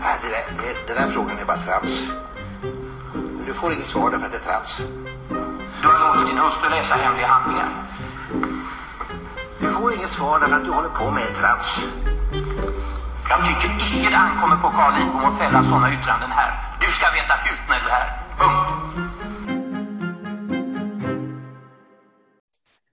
Nej, det där, det, den där frågan är bara trams. Du får inget svar därför att det är trams. Du har låtit din hustru läsa hemliga handlingar. Du får inget svar därför att du håller på med trams. Jag tycker icke det ankommer på Carl Lidbom att fälla sådana yttranden här. Du ska veta hut när du är här.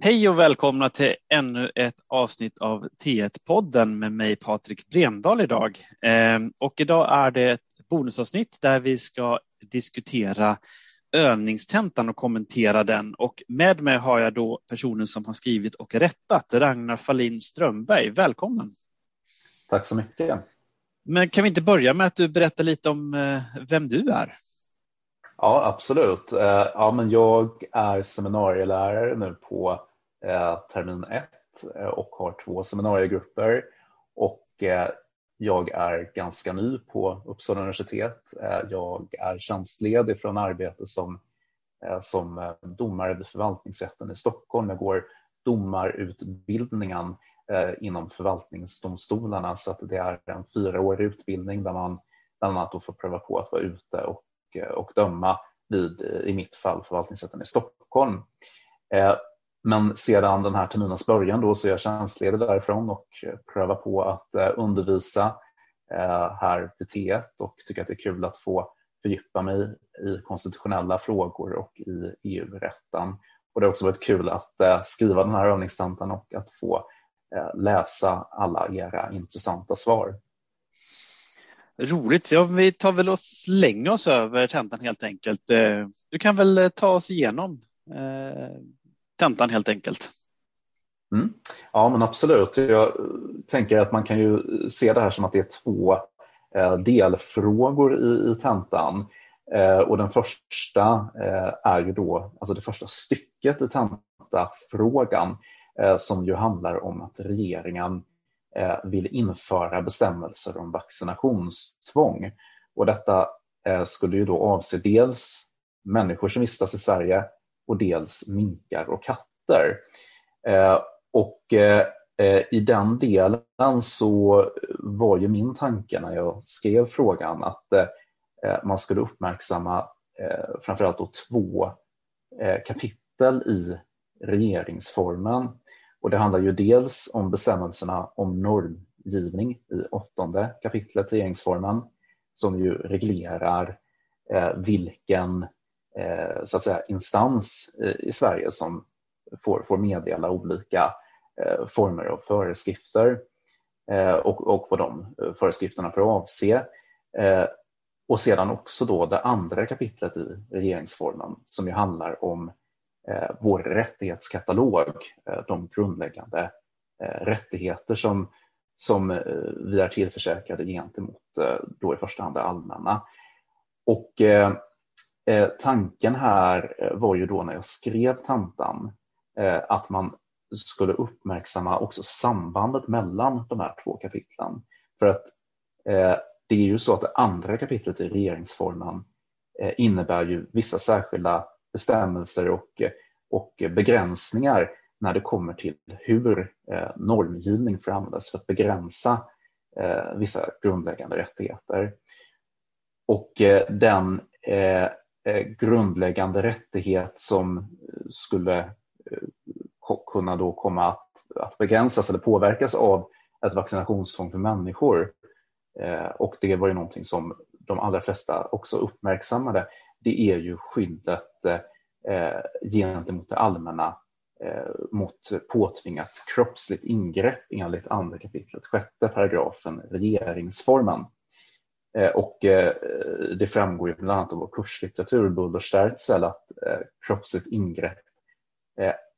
Hej och välkomna till ännu ett avsnitt av T1-podden med mig Patrik Bremdahl idag. Ehm, och idag är det ett bonusavsnitt där vi ska diskutera övningstentan och kommentera den. Och med mig har jag då personen som har skrivit och rättat, Ragnar Fallin Strömberg. Välkommen! Tack så mycket. Men kan vi inte börja med att du berättar lite om eh, vem du är? Ja, absolut. Eh, ja, men jag är seminarielärare nu på Eh, termin ett eh, och har två seminariegrupper. Och eh, jag är ganska ny på Uppsala universitet. Jag är tjänstledig från arbete som, som domare vid förvaltningsrätten i Stockholm. Jag går domarutbildningen inom förvaltningsdomstolarna så att det är en fyraårig utbildning där man bland annat får pröva på att vara ute och, och döma vid, i mitt fall, förvaltningsrätten i Stockholm. Men sedan den här terminens början då så är jag tjänstledig därifrån och eh, prövar på att eh, undervisa eh, här vid T1 och tycker att det är kul att få fördjupa mig i konstitutionella frågor och i EU-rätten. Och det har också varit kul att skriva den här övningstentan och att få läsa alla era intressanta svar. Roligt. Ja, vi tar väl och slänger oss över tentan helt enkelt. Du kan väl ta oss igenom tentan helt enkelt. Mm. Ja, men absolut. Jag tänker att man kan ju se det här som att det är två eh, delfrågor i, i tentan. Eh, och den första eh, är ju då, alltså det första stycket i tentafrågan Eh, som ju handlar om att regeringen eh, vill införa bestämmelser om vaccinationstvång. Och detta eh, skulle ju då avse dels människor som vistas i Sverige och dels minkar och katter. Eh, och eh, i den delen så var ju min tanke när jag skrev frågan att eh, man skulle uppmärksamma framförallt då två kapitel i regeringsformen och det handlar ju dels om bestämmelserna om normgivning i åttonde kapitlet regeringsformen som ju reglerar eh, vilken Eh, så att säga, instans i Sverige som får, får meddela olika eh, former av föreskrifter eh, och, och vad de föreskrifterna får avse. Och sedan också då det andra kapitlet i regeringsformen som ju handlar om Eh, vår rättighetskatalog, de grundläggande rättigheter som, som vi är tillförsäkrade gentemot då i första hand det allmänna. Och Eh, tanken här eh, var ju då när jag skrev tantan eh, att man skulle uppmärksamma också sambandet mellan de här två kapitlen. För att det är ju så att det andra kapitlet i regeringsformen innebär ju vissa särskilda bestämmelser och, och begränsningar när det kommer till hur eh, normgivning får användas för att begränsa eh, vissa grundläggande rättigheter. Och eh, den Eh, grundläggande rättighet som eh, skulle eh, kunna då komma att, att begränsas eller påverkas av ett vaccinationstvång för människor. Och det var ju någonting som de allra flesta också uppmärksammade det är ju skyddet gentemot det allmänna mot påtvingat kroppsligt ingrepp enligt andra kapitlet, sjätte paragrafen regeringsformen. Eh, och eh, det framgår ju bland annat av vår kurslitteratur, Buller Sterzel, att eh, kroppsligt ingrepp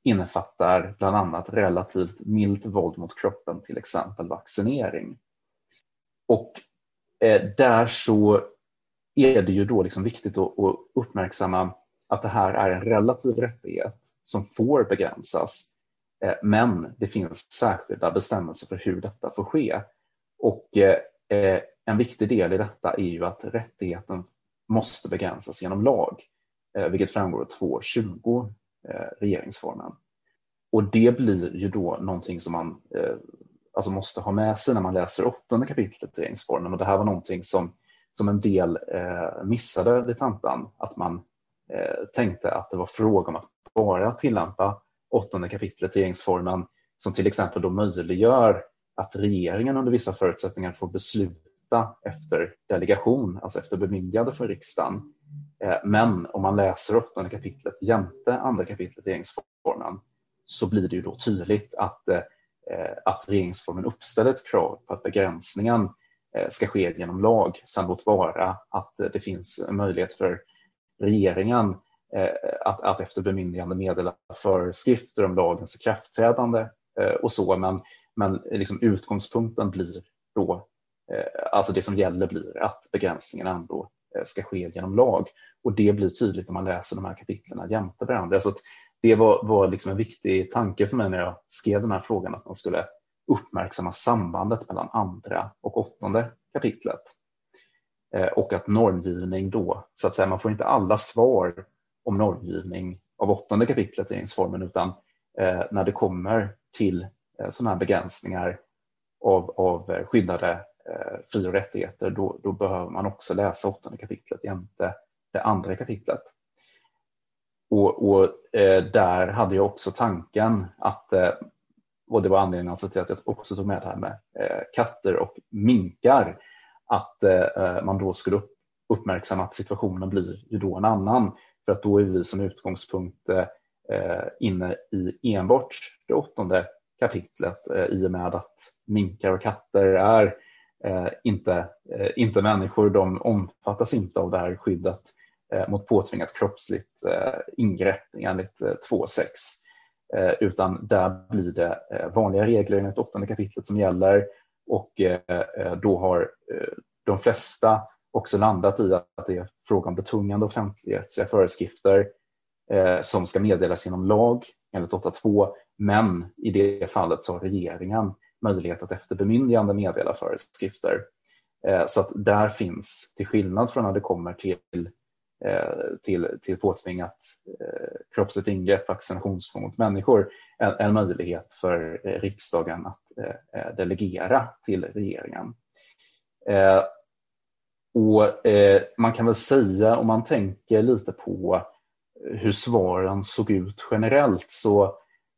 innefattar bland annat relativt milt våld mot kroppen, till exempel vaccinering. Och där så är det ju då liksom viktigt att, uppmärksamma att det här är en relativ rättighet som får begränsas. Men det finns särskilda bestämmelser för hur detta får ske. Och en viktig del i detta är ju att rättigheten måste begränsas genom lag, eh, vilket framgår av 2.20 eh, regeringsformen. Och det blir ju då någonting som man eh, alltså måste ha med sig när man läser åttonde kapitlet i regeringsformen. Och det här var någonting som, som en del missade vid tentan, att man tänkte att det var fråga om att bara tillämpa åttonde kapitlet i regeringsformen som till exempel då möjliggör att regeringen under vissa förutsättningar får besluta efter delegation, alltså efter bemyndigande från riksdagen. Eh, men om man läser åttonde kapitlet jämte andra kapitlet i regeringsformen så blir det ju då tydligt att, eh, eh, att regeringsformen uppställer ett krav på att begränsningen ska ske genom lag. Sen låt vara att det finns en möjlighet för regeringen att, att efter bemyndigande meddela föreskrifter om lagens ikraftträdande och så, men, men liksom utgångspunkten blir då, Eh, alltså det som gäller blir att begränsningen ändå eh, ska ske genom lag. Och det blir tydligt om man läser de här kapitlen jämte varandra. Så det var, var liksom en viktig tanke för mig när jag skrev den här frågan, att man skulle uppmärksamma sambandet mellan andra och åttonde kapitlet. Eh, och att normgivning då, så att säga, man får inte alla svar om normgivning av åttonde kapitlet i regeringsformen, utan när det kommer till sådana här begränsningar av, av skyddade Eh, fri och rättigheter, då, då behöver man också läsa åttonde kapitlet jämte det andra kapitlet. Och, och eh, där hade jag också tanken att, eh, och det var anledningen alltså till att jag också tog med det här med eh, katter och minkar, att eh, eh man då skulle upp, uppmärksamma att situationen blir ju då en annan. För att då är vi som utgångspunkt eh, eh inne i enbart det åttonde kapitlet eh, i och med att minkar och katter är Eh, inte, eh, inte människor, de omfattas inte av det här skyddet eh, mot påtvingat kroppsligt ingrepp enligt 2.6. Utan där blir det vanliga regler enligt åttonde kapitlet som gäller. Och då har de flesta också landat i att det är fråga om betungande offentlighetsliga föreskrifter som ska meddelas genom lag enligt 8.2 men i det fallet så har regeringen möjlighet att efter bemyndigande meddela föreskrifter. Eh, så att där finns, till skillnad från när det kommer till eh, till, till påtvingat eh, kroppsligt ingrepp, vaccinationstvång mot människor, en, en möjlighet för riksdagen att delegera till regeringen. Och Man kan väl säga, om man tänker lite på hur svaren såg ut generellt, så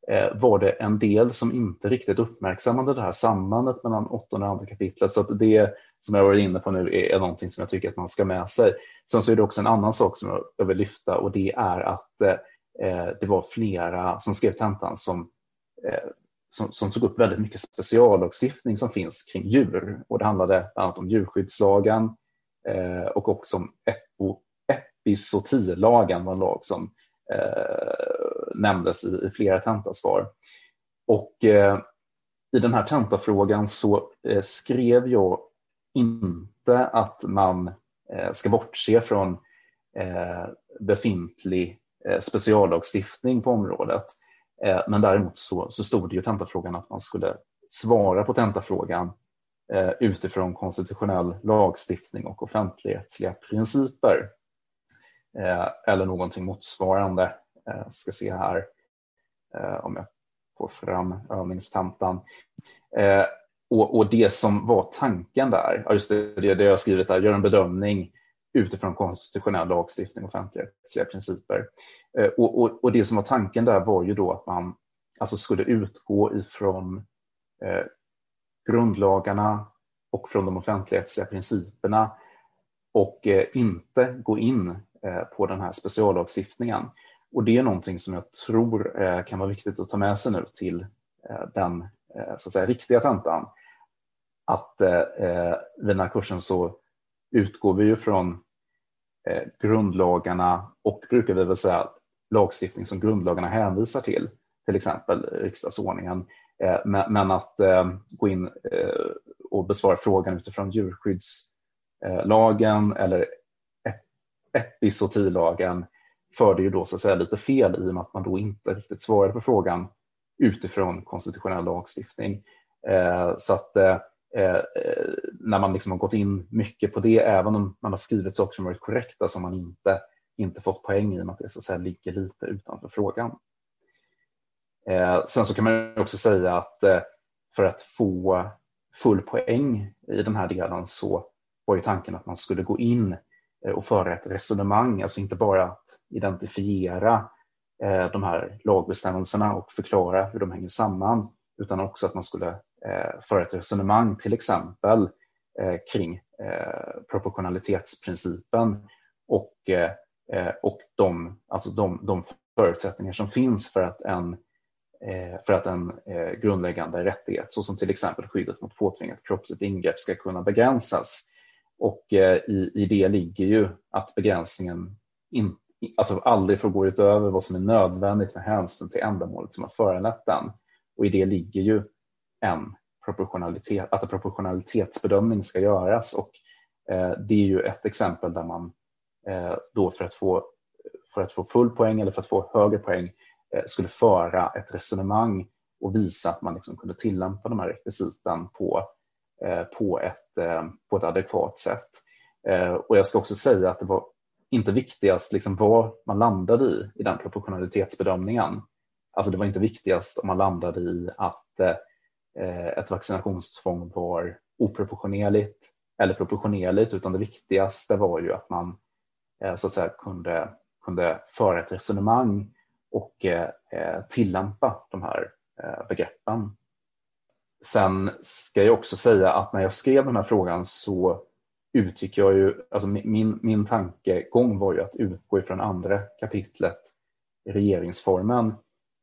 Eh, var det en del som inte riktigt uppmärksammade det här sambandet mellan åttonde och andra kapitlet. Så att det som jag varit inne på nu är, är någonting som jag tycker att man ska med sig. Sen så är det också en annan sak som jag vill lyfta och det är att eh, det var flera som skrev tentan som, eh, som, som, tog upp väldigt mycket speciallagstiftning som finns kring djur. Och det handlade bland annat om djurskyddslagen eh, och också om epo, episotilagen var en lag som eh, nämndes i, i flera tentasvar. Och eh, i den här tentafrågan så eh, skrev jag inte att man eh, ska bortse från eh, befintlig eh, speciallagstiftning på området. Eh, men däremot så, så stod det ju tentafrågan att man skulle svara på tentafrågan eh, utifrån konstitutionell lagstiftning och offentligrättsliga principer. Eh, eller någonting motsvarande. Jag ska se här eh, om jag får fram övningstentan. Eh, och, och, det som var tanken där, just det, det, jag har skrivit där, gör en bedömning utifrån konstitutionell lagstiftning och offentligrättsliga principer. Och, och, och, det som var tanken där var ju då att man alltså skulle utgå ifrån eh, grundlagarna och från de offentligrättsliga principerna och eh, inte gå in eh, på den här speciallagstiftningen. Och det är någonting som jag tror eh, kan vara viktigt att ta med sig nu till eh, den eh, så att säga, riktiga tentan att eh, eh, vid den här kursen så utgår vi ju från eh, grundlagarna och brukar vi väl säga lagstiftning som grundlagarna hänvisar till, till exempel riksdagsordningen. Men, att gå in och besvara frågan utifrån djurskyddslagen eller episotilagen förde ju då så att säga lite fel i och med att man då inte riktigt svarade på frågan utifrån konstitutionell lagstiftning. Eh, så att Eh, eh när man liksom har gått in mycket på det, även om man har skrivit saker som varit korrekta, så har man inte, inte fått poäng i och med att det så att säga ligger lite utanför frågan. Eh, sen så kan man också säga att eh, för att få full poäng i den här delen så var ju tanken att man skulle gå in Eh, och föra ett resonemang, alltså inte bara att identifiera eh, de här lagbestämmelserna och förklara hur de hänger samman, utan också att man skulle eh, föra ett resonemang till exempel kring proportionalitetsprincipen och, och de, alltså de, de förutsättningar som finns för att en för att en grundläggande rättighet såsom till exempel skyddet mot påtvingat kroppsligt ingrepp ska kunna begränsas. Och eh, i, i det ligger ju att begränsningen in, alltså aldrig får gå utöver vad som är nödvändigt med hänsyn till ändamålet som har föranlett den. Och i det ligger ju en proportionalitet, att en proportionalitetsbedömning ska göras och eh, det är ju ett exempel där man eh, då för att, få, för att få full poäng eller för att få högre poäng Eh, skulle föra ett resonemang och visa att man liksom kunde tillämpa de här rekvisiten på, eh, på, ett, Eh, på ett adekvat sätt. Eh, och jag ska också säga att det var inte viktigast liksom vad man landade i, i den proportionalitetsbedömningen. Alltså det var inte viktigast om man landade i att eh, ett vaccinationstvång var oproportionerligt eller proportionerligt, utan det viktigaste var ju att man så att säga kunde, kunde föra ett resonemang och eh, tillämpa de här begreppen. Sen ska jag också säga att när jag skrev den här frågan så utgick jag ju, alltså min, min tankegång var ju att utgå ifrån andra kapitlet i regeringsformen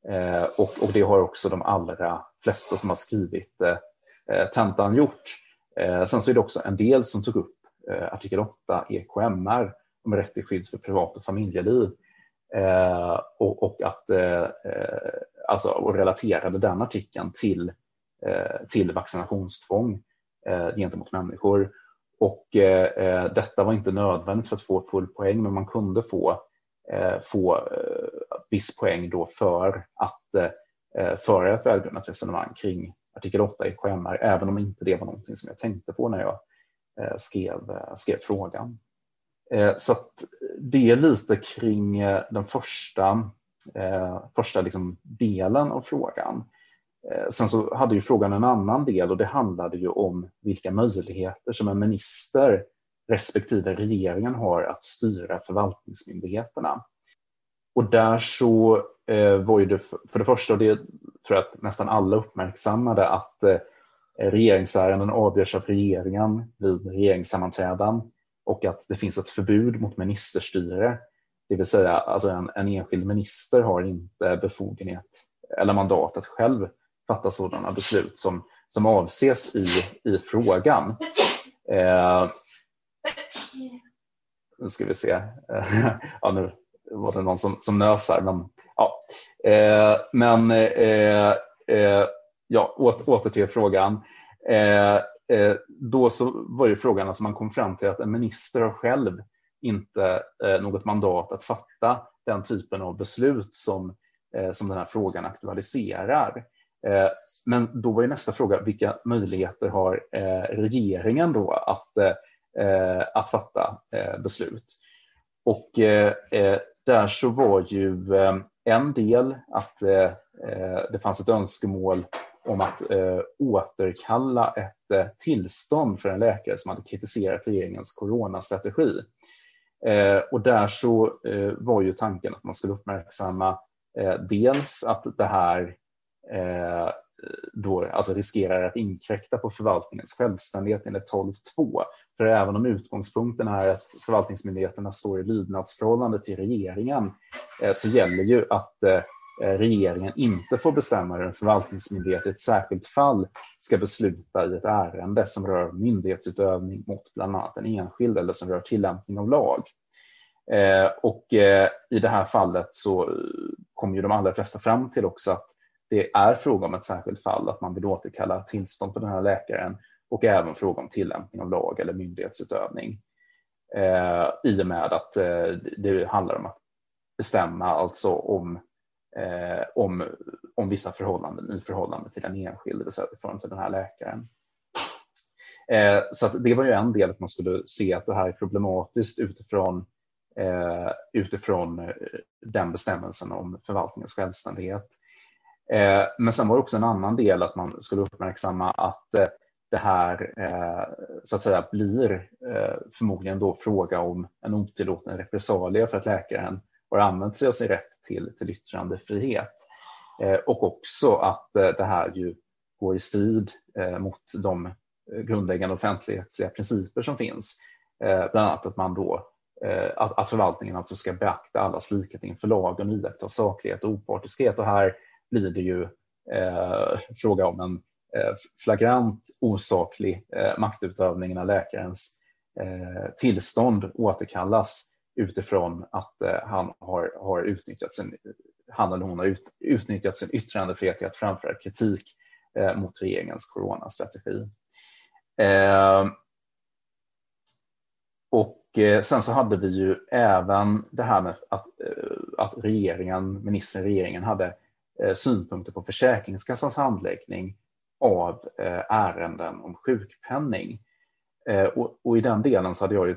eh, och, och det har också de allra flesta som har skrivit eh, tentan gjort. Eh, sen så är det också en del som tog upp eh, artikel 8 EKMR om rätt till skydd för privat och familjeliv Eh, och, och, att eh, eh alltså, och relaterade den artikeln till, Eh, till vaccinationstvång eh, gentemot människor. Och eh, detta var inte nödvändigt för att få full poäng, men man kunde få, få viss poäng då för att föra ett välgrundat resonemang kring artikel 8 i KMR, även om inte det var någonting som jag tänkte på när jag skrev, skrev frågan. Så det är lite kring den första, första liksom delen av frågan. Eh, sen så hade ju frågan en annan del och det handlade ju om vilka möjligheter som en minister respektive regeringen har att styra förvaltningsmyndigheterna. Och där så eh, var ju det för det första, och det tror jag att nästan alla uppmärksammade, att eh, regeringsärenden avgörs av regeringen vid regeringssammanträden och att det finns ett förbud mot ministerstyre. Det vill säga alltså en, en enskild minister har inte befogenhet eller mandat att själv fatta sådana beslut som, som avses i, i frågan. Eh, nu ska vi se. ja, nu var det någon som, som här. Men, ja. Eh, men eh, eh ja, åter till frågan. Eh, Eh, då så var ju frågan, alltså man kom fram till att en minister har själv inte eh, något mandat att fatta den typen av beslut som, eh, som den här frågan aktualiserar. Eh, men då var ju nästa fråga, vilka möjligheter har eh, regeringen då att, eh, att fatta beslut? Och där så var ju en del att det fanns ett önskemål om att återkalla ett tillstånd för en läkare som hade kritiserat regeringens coronastrategi. Och där så var ju tanken att man skulle uppmärksamma dels att det här eh, då, alltså riskerar att inkräkta på förvaltningens självständighet enligt 12.2. För även om utgångspunkten är att förvaltningsmyndigheterna står i lydnadsförhållande till regeringen eh, så gäller ju att Eh, regeringen inte får bestämma hur en förvaltningsmyndighet i ett särskilt fall ska besluta i ett ärende som rör myndighetsutövning mot bland annat en enskild eller som rör tillämpning av lag. Eh, och eh, i det här fallet så kom ju de allra flesta fram till också att det är fråga om ett särskilt fall, att man vill återkalla tillstånd på den här läkaren och även fråga om tillämpning av lag eller myndighetsutövning. Eh, I och med att eh, det handlar om att bestämma alltså om eh, om, om vissa förhållanden i förhållande till den enskilde, det vill säga i förhållande till den här läkaren. Eh, så det var ju en del att man skulle se att det här är problematiskt utifrån, eh, utifrån eh, den bestämmelsen om förvaltningens självständighet. Eh, men sen var det också en annan del att man skulle uppmärksamma att eh, det här eh, så att säga blir förmodligen då fråga om en otillåten repressalie för att läkaren har använt sig av sin rätt till, till yttrandefrihet. Och också att det här ju går i strid mot de grundläggande offentlighetsliga principer som finns. Bland annat att man då att, att förvaltningen alltså ska beakta allas likhet inför lagen och iaktta saklighet och opartiskhet. Och här blir det ju eh, fråga om en eh, flagrant osaklig eh, maktutövning när läkarens eh, tillstånd återkallas utifrån att eh, han har, har utnyttjat sin, han eller hon har ut, utnyttjat sin yttrandefrihet till att framföra kritik eh, mot regeringens coronastrategi. Eh, och eh, sen så hade vi ju även det här med att, eh, att regeringen, ministern i regeringen hade Eh, Eh, synpunkter på Försäkringskassans handläggning av eh, ärenden om sjukpenning. Eh, och, och, i den delen så hade jag ju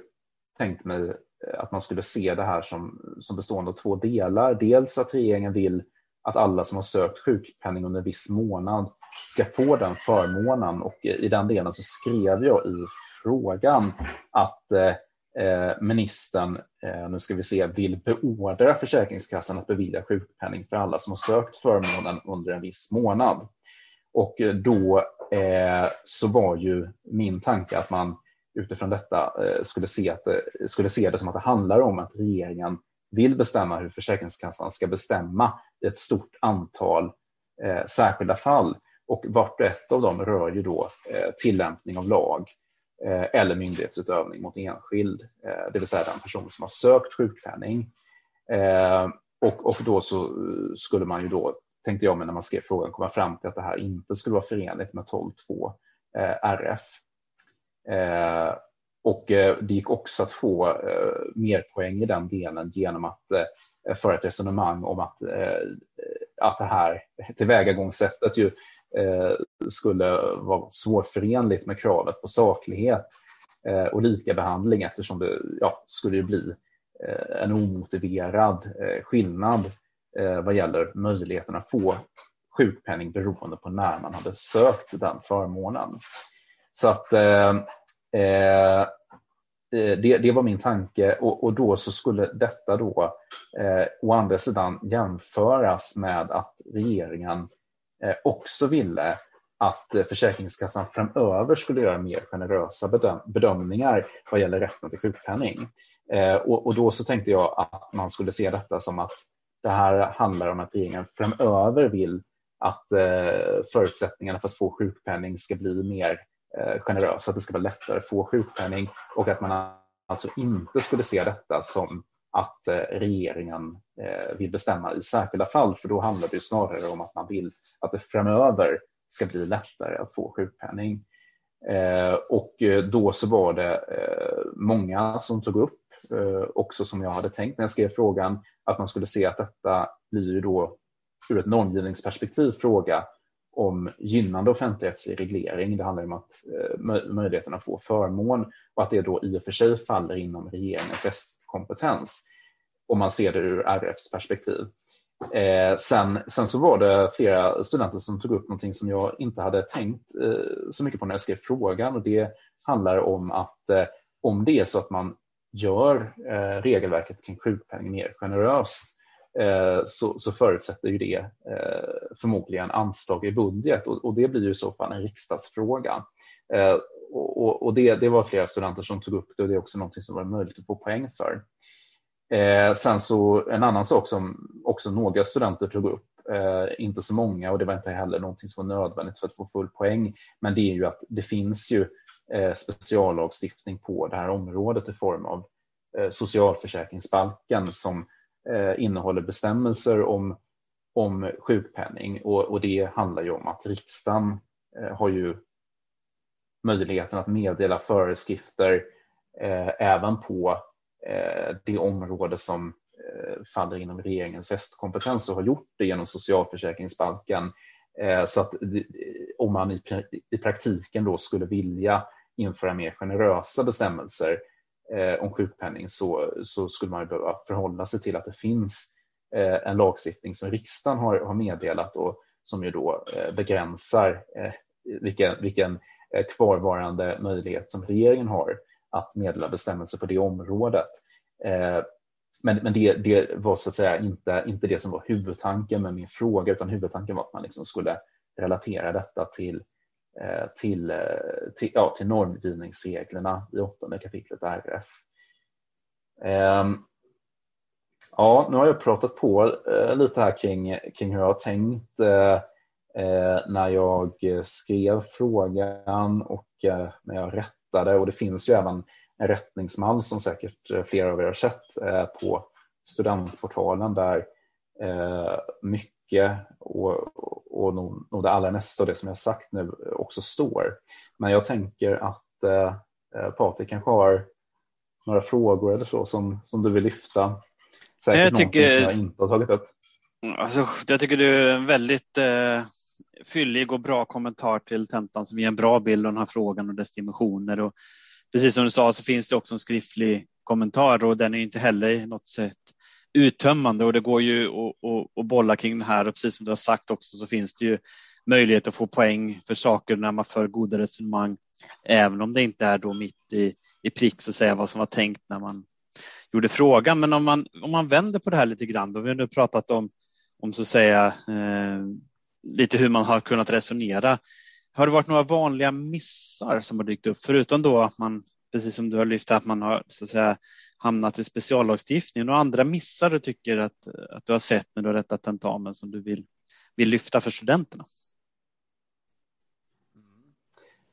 tänkt mig att man skulle se det här som, som bestående av två delar. Dels att regeringen vill att alla som har sökt sjukpenning under en viss månad ska få den förmånen och i den delen så skrev jag i frågan att Eh, ministern, eh, nu ska vi se, vill beordra Försäkringskassan att bevilja sjukpenning för alla som har sökt förmånen under en viss månad. Och eh, då så var ju min tanke att man utifrån detta eh, skulle se, att det, skulle se det som att det handlar om att regeringen vill bestämma hur Försäkringskassan ska bestämma i ett stort antal eh, särskilda fall. Och vart och ett av dem rör ju då tillämpning av lag Eh, eller myndighetsutövning mot enskild, eh, det vill säga den person som har sökt sjukpenning. Eh, och, och då så skulle man ju då, tänkte jag mig när man skrev frågan, komma fram till att det här inte skulle vara förenligt med 12.2 RF. Och det gick också att få mer poäng i den delen genom att föra ett resonemang om att, att det här tillvägagångssättet ju Eh, skulle vara svårförenligt med kravet på saklighet eh, och likabehandling eftersom det ja, skulle bli eh, en omotiverad eh, skillnad eh, vad gäller möjligheten att få sjukpenning beroende på när man hade sökt den förmånen. Så att eh, det, det, var min tanke och, och, då så skulle detta då eh, å andra sidan jämföras med att regeringen Eh, också ville att eh, Försäkringskassan framöver skulle göra mer generösa bedöm bedömningar vad gäller rätten till sjukpenning. Eh, och, och, då så tänkte jag att man skulle se detta som att det här handlar om att regeringen framöver vill att eh, förutsättningarna för att få sjukpenning ska bli mer eh, generösa, att det ska vara lättare att få sjukpenning och att man alltså inte skulle se detta som att eh, regeringen eh, vill bestämma i särskilda fall för då handlar det snarare om att man vill att det framöver ska bli lättare att få sjukpenning. Eh, och då så var det många som tog upp, också som jag hade tänkt när jag skrev frågan, att man skulle se att detta blir ju då ur ett normgivningsperspektiv fråga om gynnande offentlighetslig reglering. Det handlar om att eh, möjligheten att få förmån och att det då i och för sig faller inom regeringens kompetens om man ser det ur RFs perspektiv. Eh, sen, sen, så var det flera studenter som tog upp någonting som jag inte hade tänkt eh, så mycket på när jag skrev frågan och det handlar om att eh, om det är så att man gör eh, regelverket kring sjukpenning mer generöst eh, Eh, så, så, förutsätter ju det eh, förmodligen anslag i budget och, och, det blir ju i så fall en riksdagsfråga. Eh, och, och det, det, var flera studenter som tog upp det och det är också något som var möjligt att få poäng för. Eh, sen så en annan sak som också några studenter tog upp, eh, inte så många och det var inte heller någonting som var nödvändigt för att få full poäng, men det är ju att det finns ju eh, speciallagstiftning på det här området i form av eh, socialförsäkringsbalken som eh, Eh, innehåller bestämmelser om, om sjukpenning och, och det handlar ju om att riksdagen eh, har ju möjligheten att meddela föreskrifter eh, även på Eh, det område som eh, faller inom regeringens restkompetens och har gjort det genom socialförsäkringsbalken. Så att om man i praktiken då skulle vilja införa mer generösa bestämmelser Eh, om sjukpenning så, så skulle man behöva förhålla sig till att det finns eh, en lagstiftning som riksdagen har, har meddelat och som ju då eh, begränsar vilken, vilken kvarvarande möjlighet som regeringen har att meddela bestämmelser på det området. Men, men det, det, var så att säga inte, inte det som var huvudtanken med min fråga utan huvudtanken var att man liksom skulle relatera detta till, eh, Eh, till, eh, till, ja, till normgivningsreglerna i åttonde kapitlet RF. Ehm, ja, nu har jag pratat på eh, lite här kring, kring hur jag har tänkt när jag skrev frågan och när jag rättade och det finns ju även en rättningsmall som säkert flera av er har sett på studentportalen där mycket och, och nog, nog det allra mesta av det som jag sagt nu också står. Men jag tänker att eh, eh, Patrik kanske har några frågor eller så som, som du vill lyfta. Säkert jag tycker, som jag inte har tagit upp. Alltså, jag tycker du är en väldigt eh, fyllig och bra kommentar till tentan som ger en bra bild av den här frågan och dess dimensioner. Och precis som du sa så finns det också en skriftlig kommentar och den är inte heller i något sätt uttömmande och det går ju att, bolla kring det här och precis som du har sagt också så finns det ju möjlighet att få poäng för saker när man för goda resonemang även om det inte är då mitt i, i prick så att säga vad som var tänkt när man gjorde frågan. Men om man, om man vänder på det här lite grann, då vi har nu pratat om, om så att säga eh, lite hur man har kunnat resonera. Har det varit några vanliga missar som har dykt upp förutom då att man, precis som du har lyft, att man har så att säga hamnat i speciallagstiftningen och andra missar du tycker att, att du har sett när du har rättat tentamen som du vill, vill lyfta för studenterna?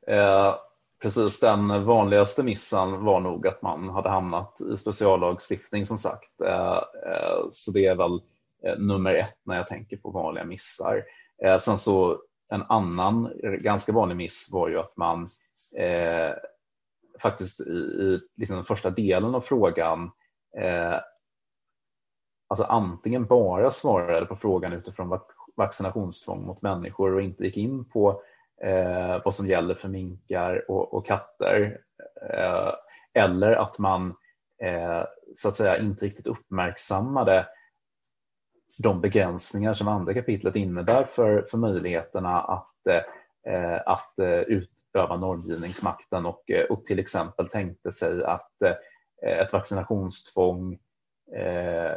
Eh, precis, den vanligaste missen var nog att man hade hamnat i speciallagstiftning som sagt. Eh, eh, så det är väl eh, nummer ett när jag tänker på vanliga missar. Eh, sen så en annan ganska vanlig miss var ju att man eh, faktiskt i, i liksom den första delen av frågan eh, alltså antingen bara svarade på frågan utifrån vaccinationstvång mot människor och inte gick in på eh, vad som gäller för minkar och, och katter. Eh, eller att man eh, så att säga inte riktigt uppmärksammade de begränsningar som andra kapitlet innebär för, för möjligheterna att, eh, att eh, ut, utöva normgivningsmakten och, eh, och till exempel tänkte sig att eh, ett vaccinationstvång eh,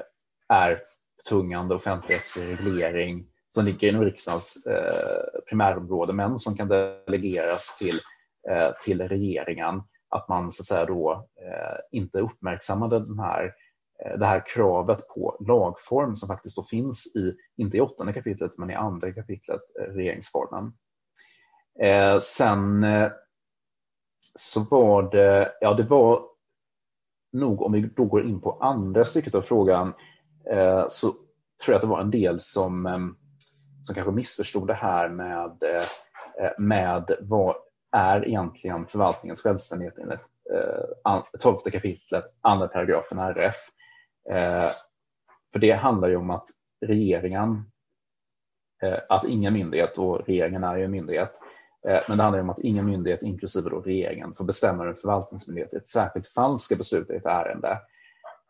är betungande offentlighetsreglering som ligger inom riksdagens eh, primärområde men som kan delegeras till, eh, till regeringen. Att man så att säga då inte uppmärksammade den här, det här kravet på lagform som faktiskt då finns i, inte i åttonde kapitlet men i andra kapitlet regeringsformen. Eh, sen eh, så var det, ja det var nog om vi då går in på andra stycket av frågan eh, så tror jag att det var en del som, eh, som kanske missförstod det här med, eh, eh med vad är egentligen förvaltningens självständighet enligt eh, 12 kapitlet, andra paragrafen RF. Eh, för det handlar ju om att regeringen, att ingen myndighet, och regeringen är ju en myndighet, Eh, Eh, men det handlar om att ingen myndighet, inklusive då regeringen, får bestämma hur en förvaltningsmyndighet i ett särskilt fall ska besluta i ett ärende.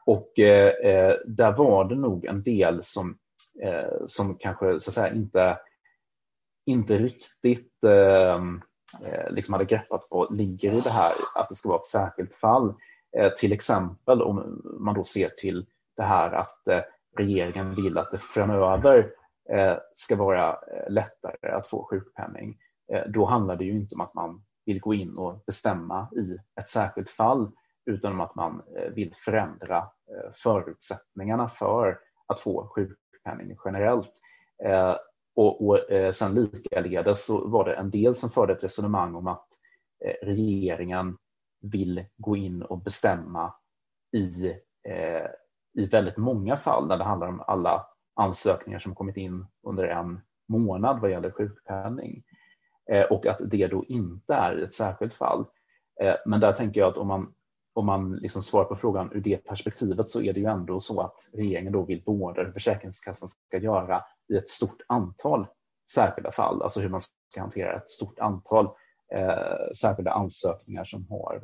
Och eh, eh, där var det nog en del som, eh, som kanske så att säga, inte, inte riktigt ehm, eh, liksom hade greppat vad ligger i det här att det ska vara ett särskilt fall. Eh, till exempel om man då ser till det här att regeringen vill att det framöver ska vara lättare att få sjukpenning Eh, då handlar det ju inte om att man vill gå in och bestämma i ett särskilt fall utan om att man eh, vill förändra eh, förutsättningarna för att få sjukpenning generellt. Och, och sen likaledes så var det en del som förde ett resonemang om att regeringen vill gå in och bestämma i, i väldigt många fall när det handlar om alla ansökningar som kommit in under en månad vad gäller sjukpenning. Eh, och att det då inte är ett särskilt fall. Eh, men där tänker jag att om man, om man liksom svarar på frågan ur det perspektivet så är det ju ändå så att regeringen då vill båda hur Försäkringskassan ska göra i ett stort antal särskilda fall, alltså hur man ska hantera ett stort antal eh, särskilda ansökningar som har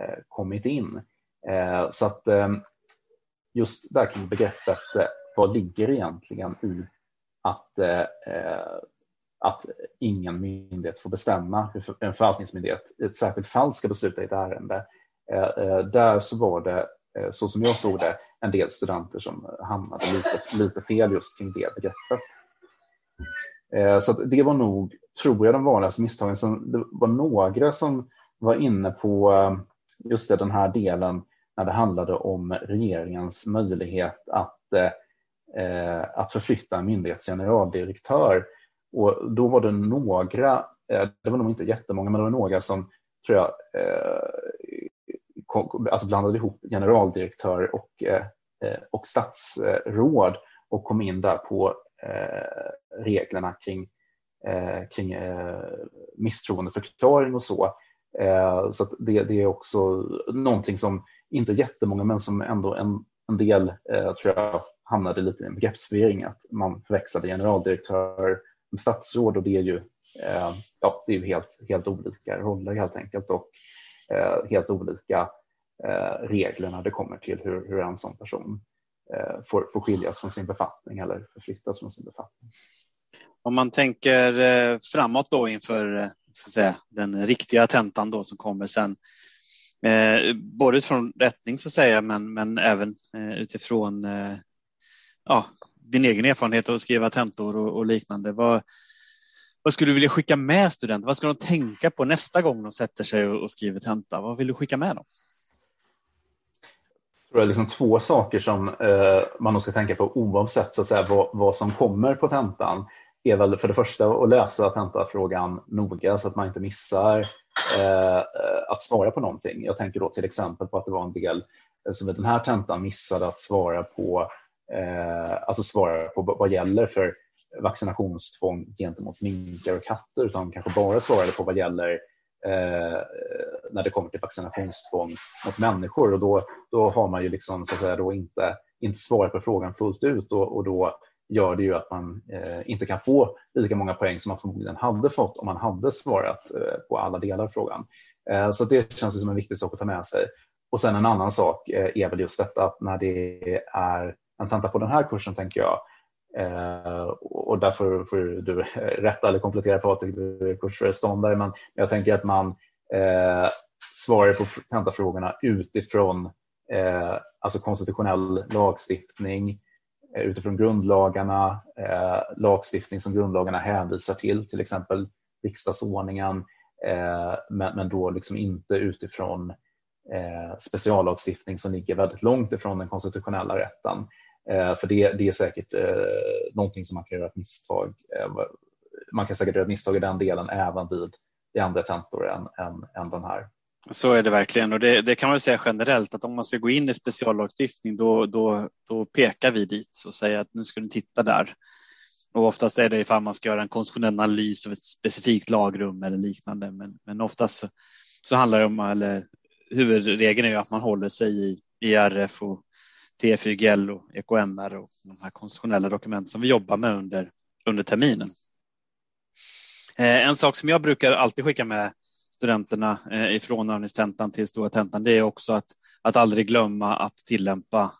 eh, kommit in. Eh, så att eh, just där kring begreppet eh, vad ligger egentligen i att att ingen myndighet får bestämma hur en förvaltningsmyndighet i ett särskilt fall ska besluta i ett ärende. Eh, eh, där så var det, eh, så som jag såg det, en del studenter som hamnade lite, lite fel just kring det begreppet. Så det var nog, tror jag, de vanligaste misstagen. Sen det var några som var inne på just det, den här delen när det handlade om regeringens möjlighet att, att förflytta en myndighets generaldirektör. Och då var det några, eh, det var nog inte jättemånga, men det var några som tror jag eh, kom, alltså blandade ihop generaldirektör och, eh, och statsråd och kom in där på reglerna kring, kring misstroendeförklaring och så. Så det, det, är också någonting som inte jättemånga, men som ändå en, en del tror jag hamnade lite i en begreppsförvirring att man förväxlade generaldirektör statsråd och det är ju, eh, ja, det är ju helt, helt olika roller helt enkelt och eh, helt olika eh, regler när det kommer till hur, hur en sån person eh, får, får skiljas från sin befattning eller förflyttas från sin befattning. Om man tänker eh, framåt då inför eh, så att säga, den riktiga tentan då som kommer sen. Eh, både utifrån rättning så att säga, men, men även eh, utifrån eh, ja, din egen erfarenhet av att skriva tentor och, och, liknande. Vad, vad skulle du vilja skicka med studenter? Vad ska de tänka på nästa gång de sätter sig och, och skriver tenta? Vad vill du skicka med dem? Det är liksom två saker som eh, man nog ska tänka på oavsett så att säga, vad, vad som kommer på tentan är väl för det första att läsa tentafrågan noga så att man inte missar eh, att svara på någonting. Jag tänker då till exempel på att det var en del som i den här tentan missade att svara på, eh, Eh, alltså svara på vad gäller för vaccinationstvång gentemot minkar och katter utan kanske bara svarade på vad gäller eh, när det kommer till vaccinationstvång mot människor och då, då har man ju liksom så att säga då inte, inte svarat på frågan fullt ut och, och då gör det ju att man eh, inte kan få lika många poäng som man förmodligen hade fått om man hade svarat eh, på alla delar av frågan. Eh, så det känns som en viktig sak att ta med sig. Och sen en annan sak eh, är väl just detta att när det är en tenta på den här kursen tänker jag eh, och därför får du rätta eller komplettera Patrik, du är kursföreståndare, men jag tänker att man eh, svarar på tentafrågorna utifrån eh, alltså konstitutionell lagstiftning, Eh, utifrån grundlagarna, eh, lagstiftning som grundlagarna hänvisar till, till exempel riksdagsordningen, eh, men, men då liksom inte utifrån eh, speciallagstiftning som ligger väldigt långt ifrån den konstitutionella rätten. Eh, för det, det är säkert eh, någonting som man kan göra ett misstag. Eh, man kan säkert göra ett misstag i den delen även vid i andra tentor än, än, än den här. Så är det verkligen och det, det, kan man säga generellt att om man ska gå in i speciallagstiftning då, då, då pekar vi dit och säger att nu ska ni titta där. Och oftast är det ifall man ska göra en konstitutionell analys av ett specifikt lagrum eller liknande. Men, men oftast så, så handlar det om, eller huvudregeln är ju att man håller sig i IRF och TFYGL och EKMR och de här konstitutionella dokument som vi jobbar med under, under terminen. Eh, en sak som jag brukar alltid skicka med studenterna eh, ifrån övningstentan till stora tentan, det är också att, att aldrig glömma att tillämpa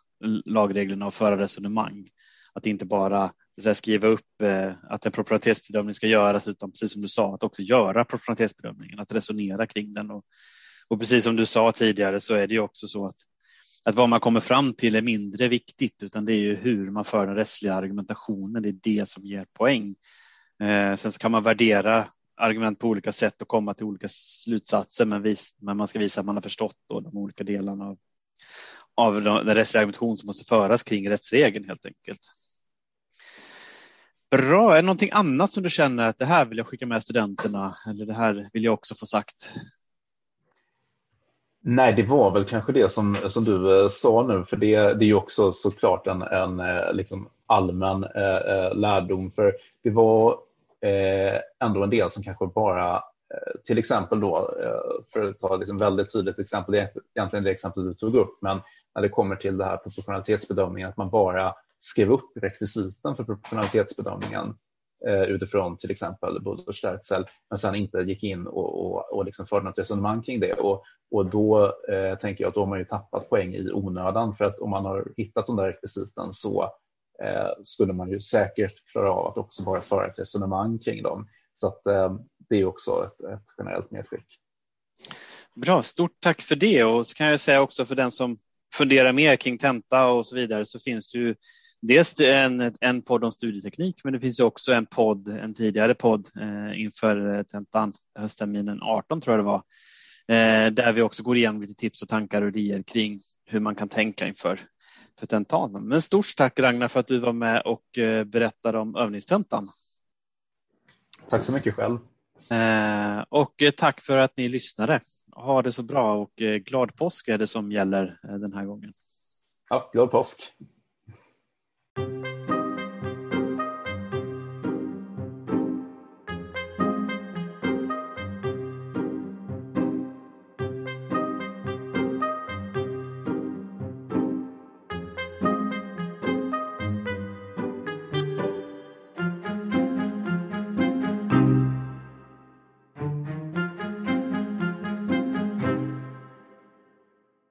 lagreglerna och föra resonemang. Att inte bara här, skriva upp eh, att en proportionalitetsbedömning ska göras, utan precis som du sa, att också göra proportionalitetsbedömningen, att resonera kring den. Och, och precis som du sa tidigare så är det ju också så att, att vad man kommer fram till är mindre viktigt, utan det är ju hur man för den rättsliga argumentationen. Det är det som ger poäng. Eh, sen så kan man värdera argument på olika sätt och komma till olika slutsatser, men, vis, men man ska visa att man har förstått då de olika delarna av, av den rättsliga argumentation som måste föras kring rättsregeln helt enkelt. Bra, är det någonting annat som du känner att det här vill jag skicka med studenterna eller det här vill jag också få sagt? Nej, det var väl kanske det som, som du eh, sa nu, för det, det är ju också såklart en, en eh, liksom allmän eh, eh, lärdom. För det var eh, ändå en del som kanske bara, eh, till exempel då, eh, för att ta liksom väldigt tydligt exempel, det är egentligen det exempel du tog upp, men när det kommer till det här proportionalitetsbedömningen, att man bara skrev upp rekvisiten för proportionalitetsbedömningen eh, utifrån till exempel Buller-Sterzel, men sen inte gick in och, och, och liksom förde något resonemang kring det. Och, och då eh, tänker jag att då har man ju tappat poäng i onödan, för att om man har hittat de där rekvisiten så eh, skulle man ju säkert klara av att också bara föra ett resonemang kring dem. Så att, eh, det är också ett, ett generellt medskick. Bra, stort tack för det och så kan jag säga också för den som funderar mer kring tenta och så vidare så finns det ju dels en, en podd om studieteknik men det finns också en podd, en tidigare podd eh, inför tentan höstterminen 18 tror jag det var, eh, där vi också går igenom lite tips och tankar och idéer kring hur man kan tänka inför för tentamen. Men stort tack Ragnar för att du var med och eh, berättade om övningstentan. Tack så mycket själv. Eh, och eh, tack för att ni lyssnade. Ha det så bra och glad påsk är det som gäller den här gången. Ja, glad påsk. Thank you.